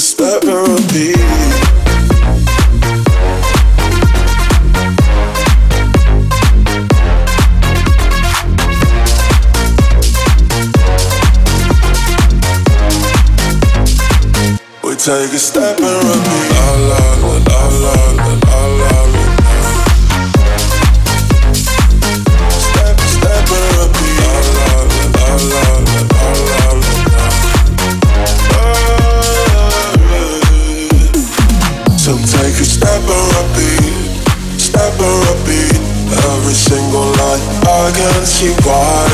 could stop and repeat. Take a step and repeat. she was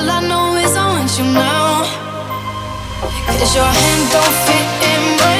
All I know is I want you now. Cause your hand don't fit in mine.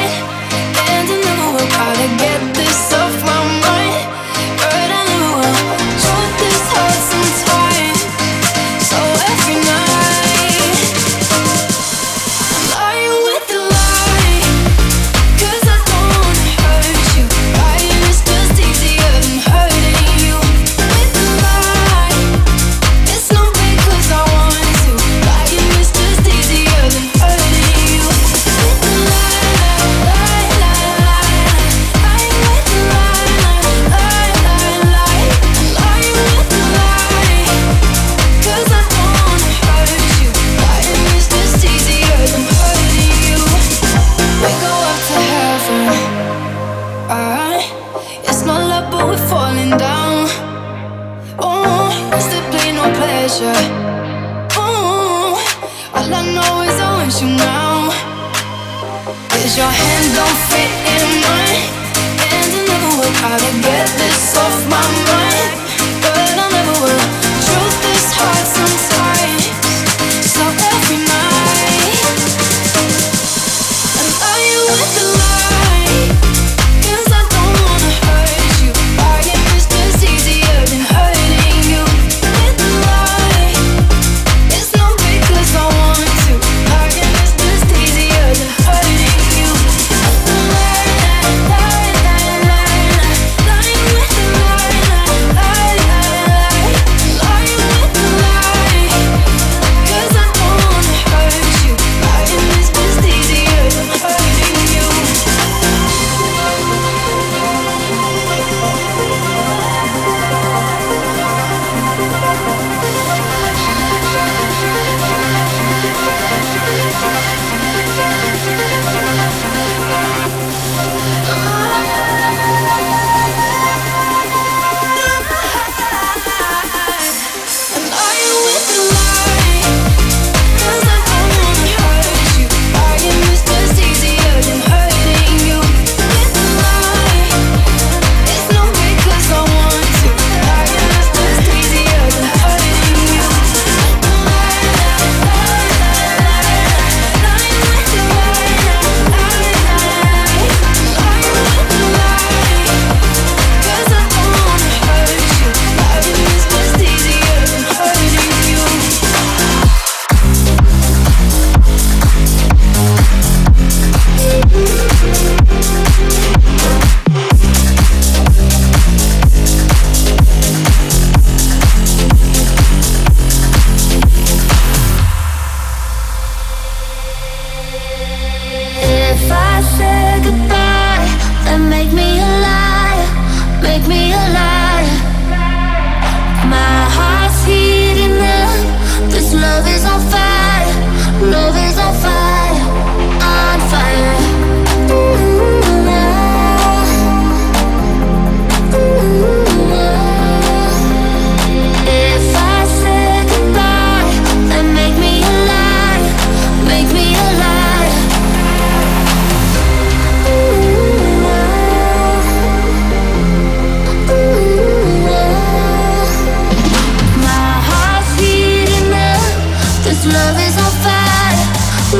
on fire.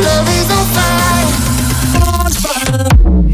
Love is on fire. On fire.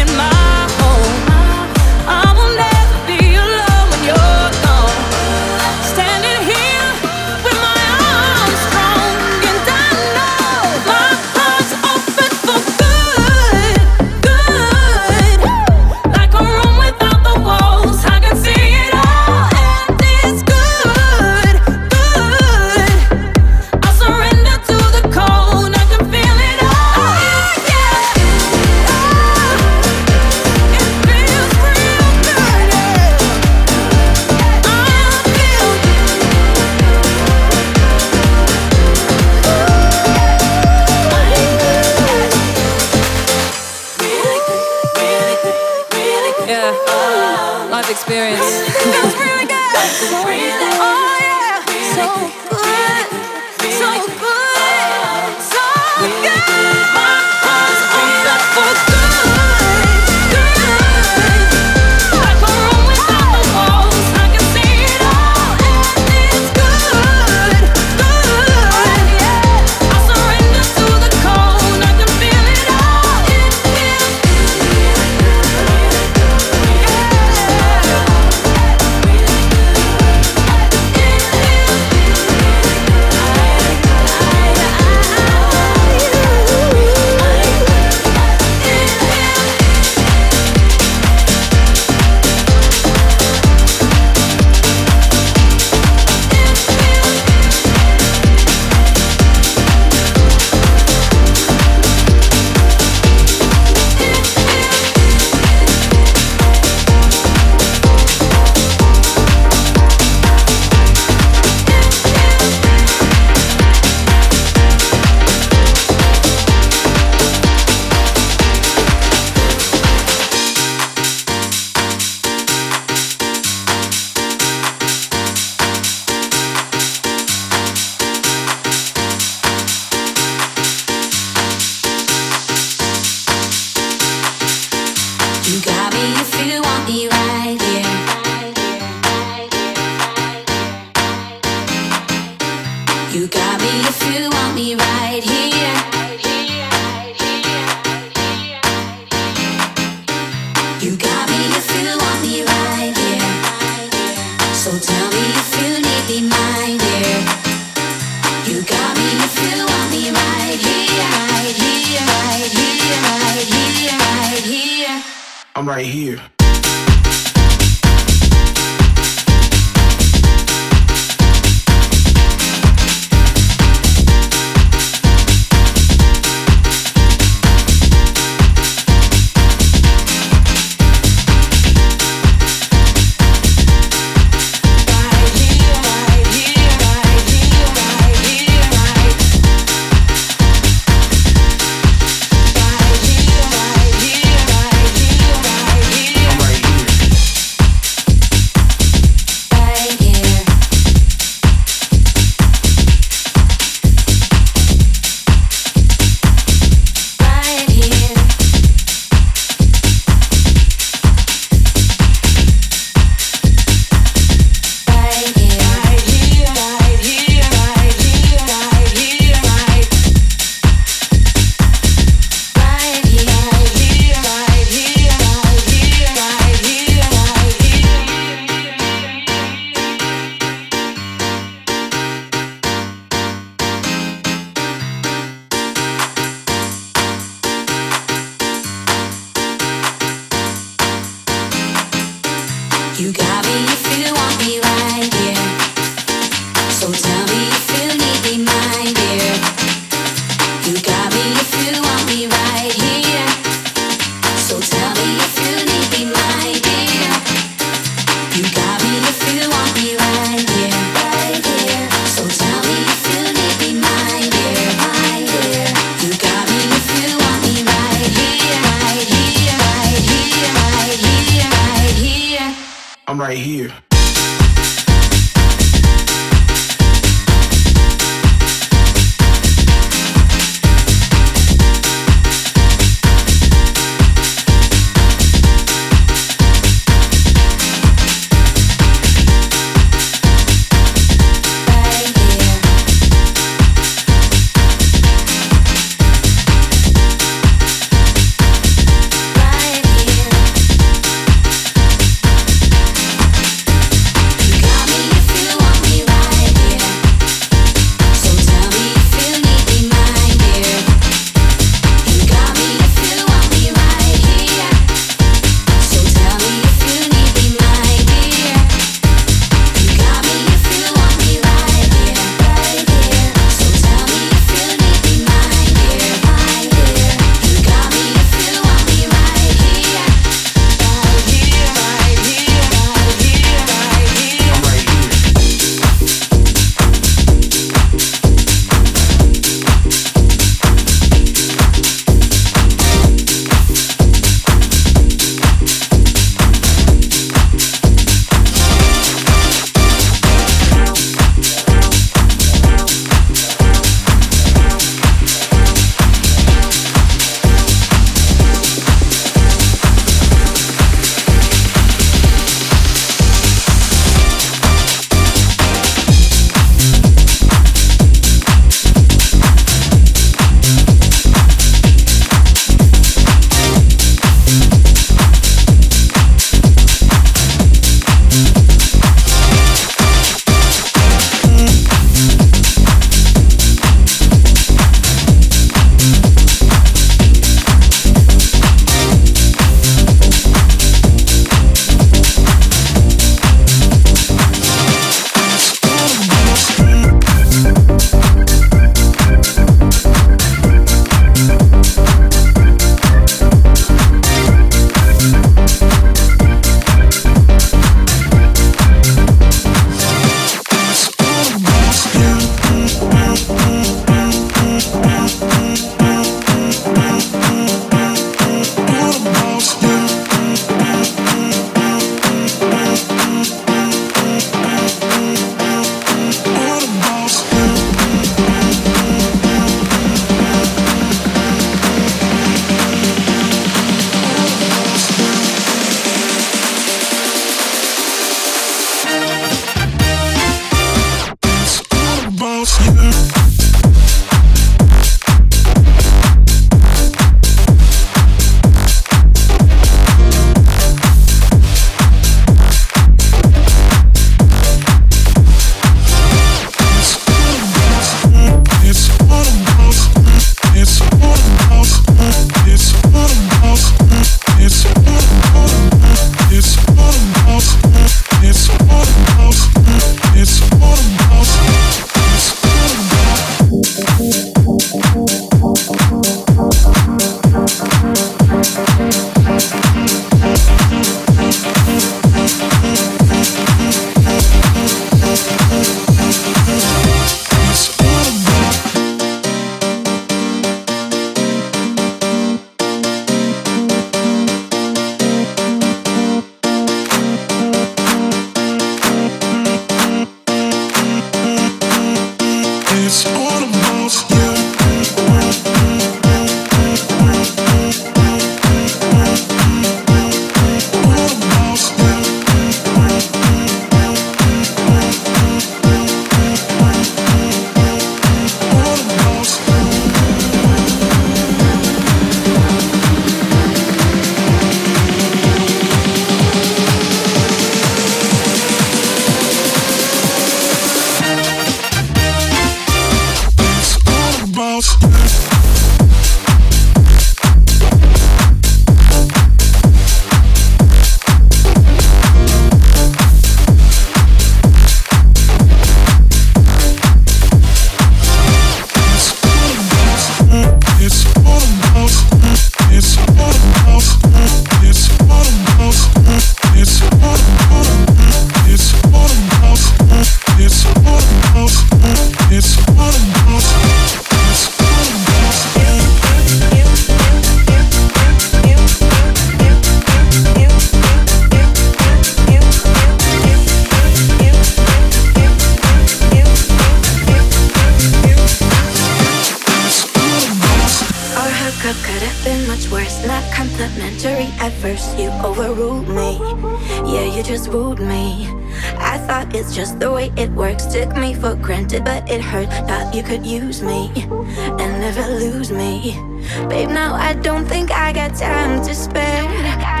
Just the way it works. Took me for granted, but it hurt. Thought you could use me and never lose me. Babe, now I don't think I got time to spare.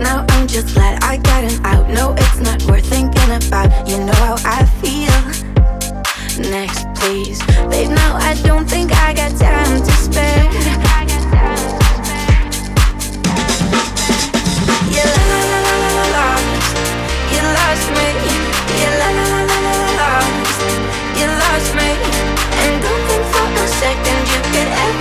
Now I'm just glad I got him out. No, it's not worth thinking about. You know how I feel. Next, please. Babe, now I don't think I got time to spare. You lost, you lost me. You lost, you lost me. And don't think for a second you could ever.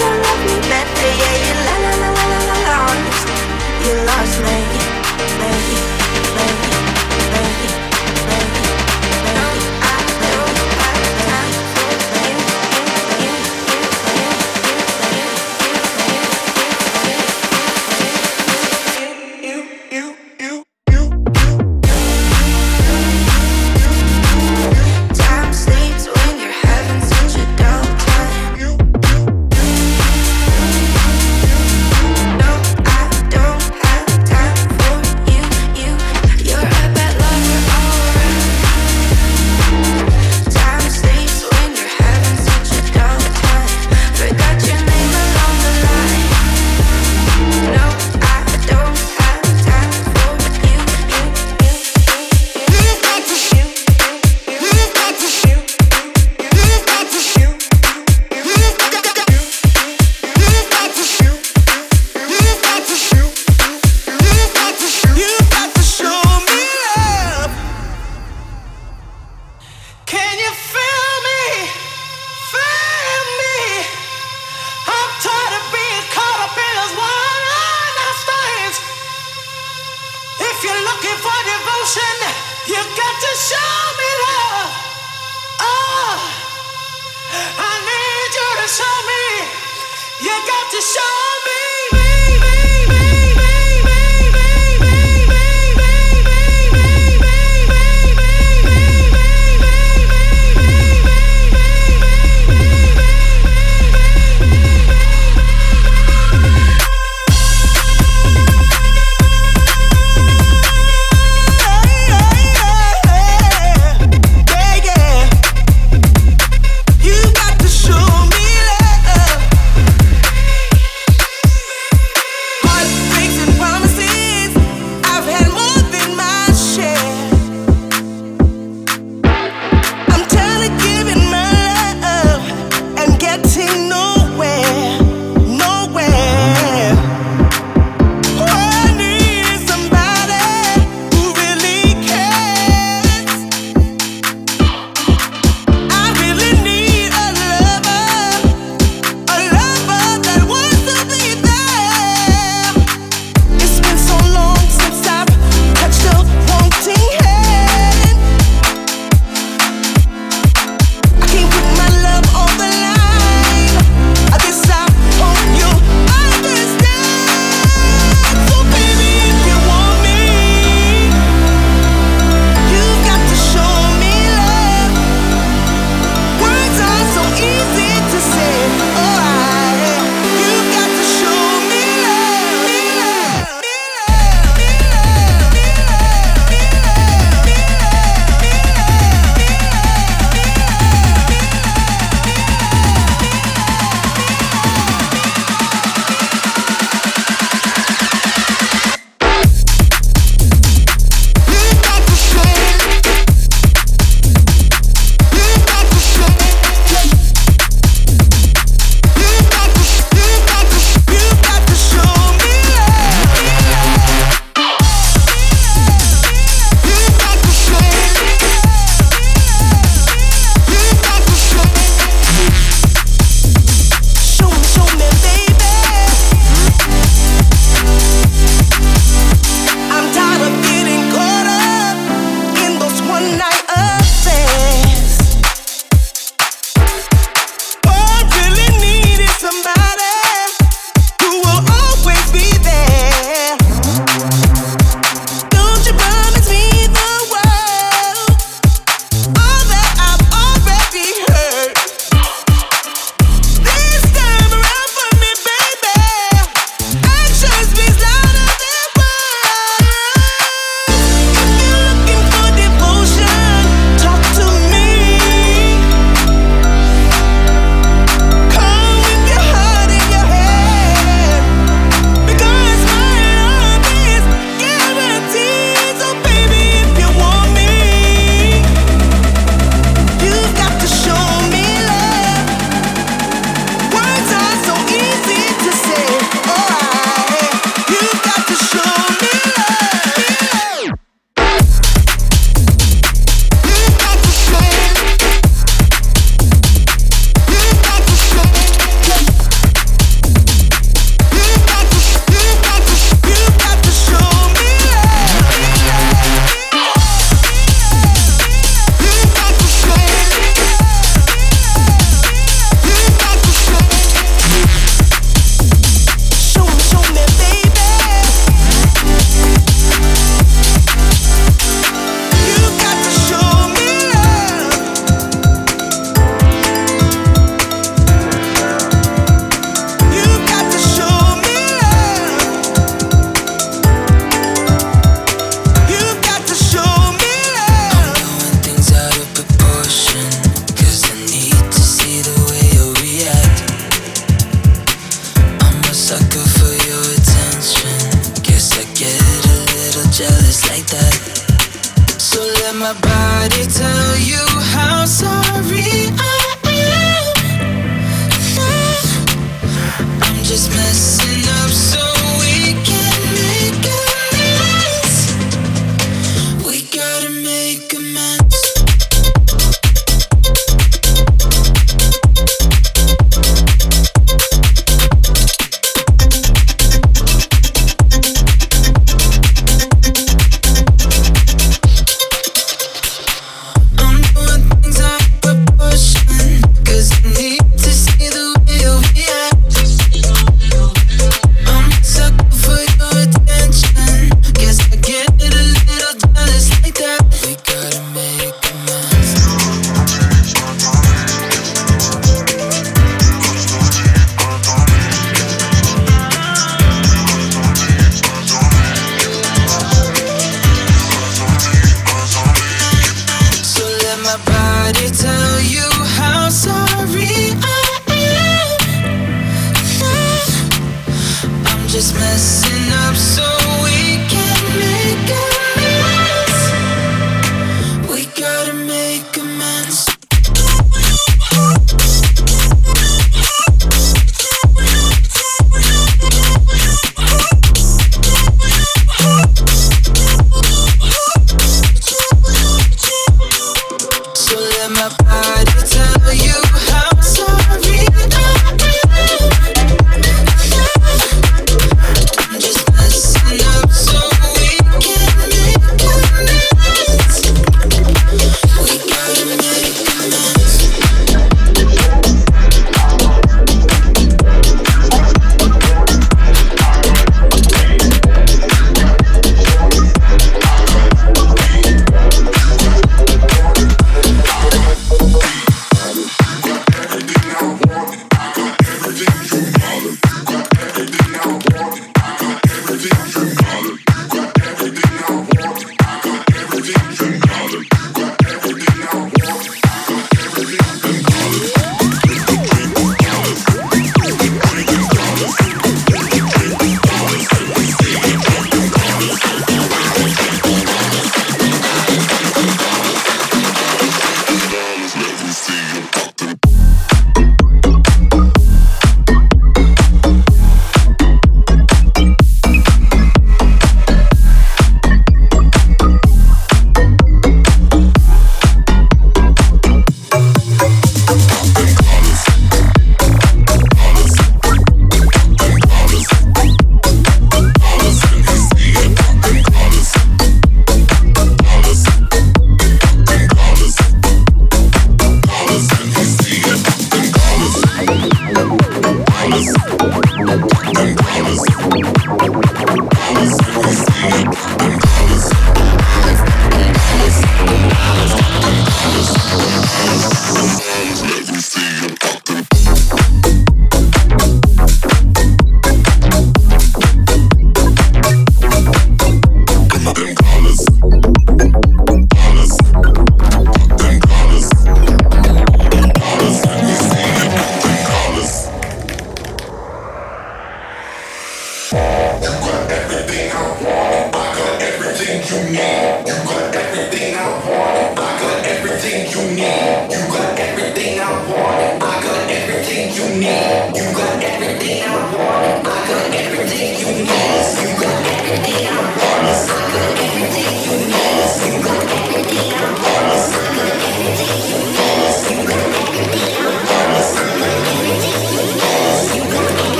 got to show.